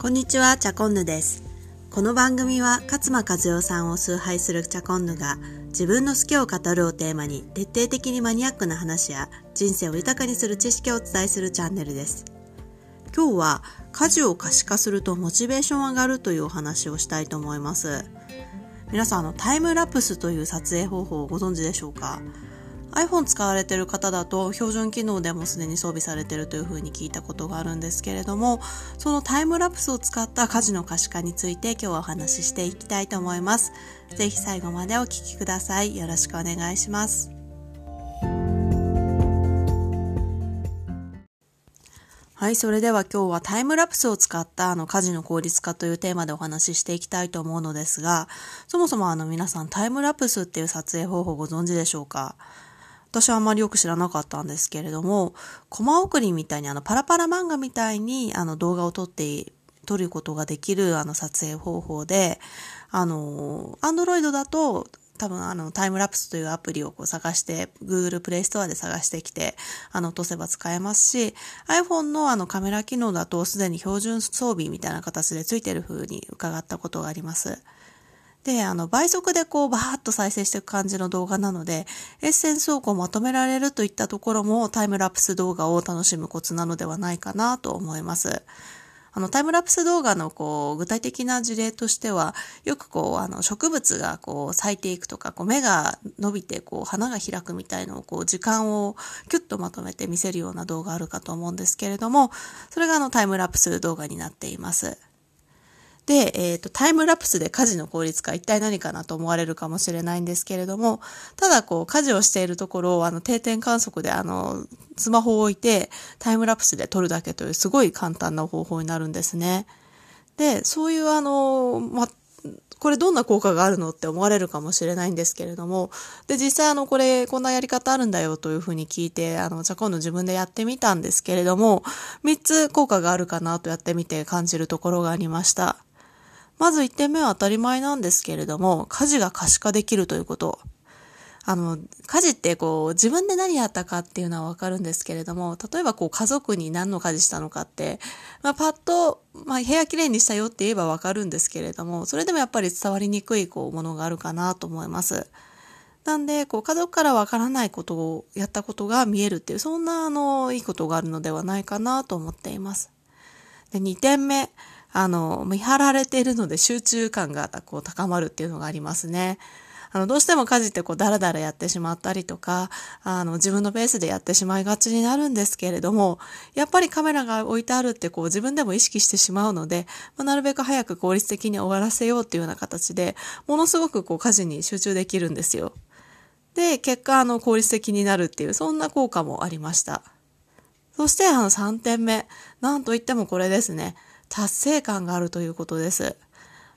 こんにちは、チャコンヌです。この番組は勝間和代さんを崇拝するチャコンヌが自分の好きを語るをテーマに徹底的にマニアックな話や人生を豊かにする知識をお伝えするチャンネルです。今日は家事を可視化するとモチベーション上がるというお話をしたいと思います。皆さんあのタイムラプスという撮影方法をご存知でしょうか？iPhone 使われている方だと標準機能でもすでに装備されてるというふうに聞いたことがあるんですけれどもそのタイムラプスを使った家事の可視化について今日はお話ししていきたいと思います。ぜひ最後までお聞きください。よろしくお願いします。はい、それでは今日はタイムラプスを使ったあの家事の効率化というテーマでお話ししていきたいと思うのですが、そもそもあの皆さんタイムラプスっていう撮影方法ご存知でしょうか？私はあんまりよく知らなかったんですけれども、コマ送りみたいにあのパラパラ漫画みたいにあの動画を撮って、撮ることができるあの撮影方法で、あの、アンドロイドだと多分あのタイムラプスというアプリをこう探して Google プレイストアで探してきてあの落とせば使えますし iPhone のあのカメラ機能だとすでに標準装備みたいな形でついてる風に伺ったことがあります。で、あの、倍速でこう、バーッと再生していく感じの動画なので、エッセンスをこう、まとめられるといったところも、タイムラプス動画を楽しむコツなのではないかなと思います。あの、タイムラプス動画のこう、具体的な事例としては、よくこう、あの、植物がこう、咲いていくとか、こう、芽が伸びて、こう、花が開くみたいのを、こう、時間をキュッとまとめて見せるような動画あるかと思うんですけれども、それがあの、タイムラプス動画になっています。で、えっ、と、タイムラプスで家事の効率化、一体何かなと思われるかもしれないんですけれども、ただこう、家事をしているところを、あの、定点観測で、あの、スマホを置いて、タイムラプスで撮るだけという、すごい簡単な方法になるんですね。で、そういうあの、ま、これどんな効果があるのって思われるかもしれないんですけれども、で、実際あの、これ、こんなやり方あるんだよというふうに聞いて、あの、じゃあ今度自分でやってみたんですけれども、3つ効果があるかなとやってみて感じるところがありました。まず1点目は当たり前なんですけれども、家事が可視化できるということ。あの、家事ってこう、自分で何やったかっていうのはわかるんですけれども、例えばこう、家族に何の家事したのかって、まあ、パッと、まあ、部屋きれいにしたよって言えばわかるんですけれども、それでもやっぱり伝わりにくいこう、ものがあるかなと思います。なんで、こう、家族からわからないことをやったことが見えるっていう、そんな、あの、いいことがあるのではないかなと思っています。で、2点目。あの、見張られているので集中感がこう高まるっていうのがありますね。あの、どうしても家事ってこう、だらだらやってしまったりとか、あの、自分のペースでやってしまいがちになるんですけれども、やっぱりカメラが置いてあるってこう、自分でも意識してしまうので、まあ、なるべく早く効率的に終わらせようっていうような形で、ものすごくこう、家事に集中できるんですよ。で、結果、あの、効率的になるっていう、そんな効果もありました。そして、あの、3点目。なんといってもこれですね。達成感があるということです。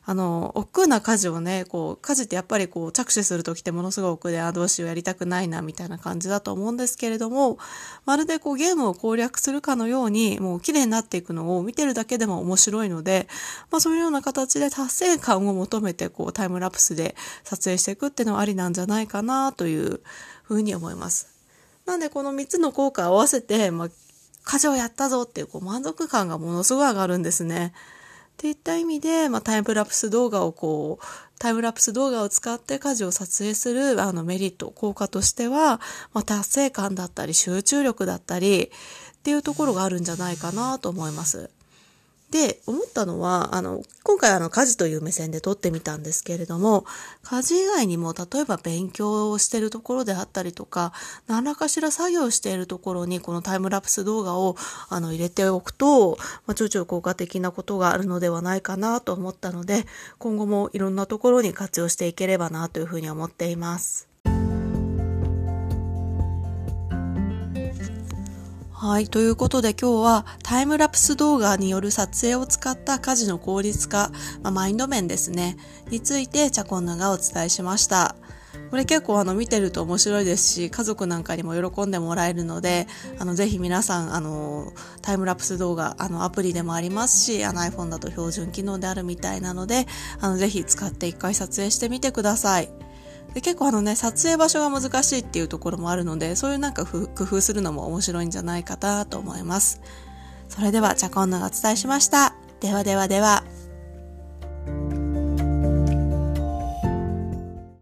あの、億劫な家事をね、こう、家事ってやっぱりこう、着手するときってものすごく億劫で、あ、どうしようやりたくないな、みたいな感じだと思うんですけれども、まるでこう、ゲームを攻略するかのように、もう綺麗になっていくのを見てるだけでも面白いので、まあそういうような形で達成感を求めて、こう、タイムラプスで撮影していくっていうのはありなんじゃないかな、というふうに思います。なんで、この3つの効果を合わせて、まあ、家事をやったぞっていうこう満足感がものすごい上がるんですね。っていった意味で、まあ、タイムラプス動画をこう、タイムラプス動画を使って家事を撮影するあのメリット、効果としては、まあ、達成感だったり集中力だったりっていうところがあるんじゃないかなと思います。で、思ったのは、あの、今回あの、家事という目線で撮ってみたんですけれども、家事以外にも、例えば勉強をしているところであったりとか、何らかしら作業しているところに、このタイムラプス動画を、あの、入れておくと、まあ、ちょいちょい効果的なことがあるのではないかなと思ったので、今後もいろんなところに活用していければなというふうに思っています。はい。ということで今日はタイムラプス動画による撮影を使った家事の効率化、まあ、マインド面ですね、についてチャコンヌがお伝えしました。これ結構あの見てると面白いですし、家族なんかにも喜んでもらえるので、あのぜひ皆さん、あの、タイムラプス動画、あのアプリでもありますし、あの iPhone だと標準機能であるみたいなので、あのぜひ使って一回撮影してみてください。で結構あのね、撮影場所が難しいっていうところもあるので、そういうなんか工夫するのも面白いんじゃないかなと思います。それでは、チャコンヌがお伝えしました。ではではでは。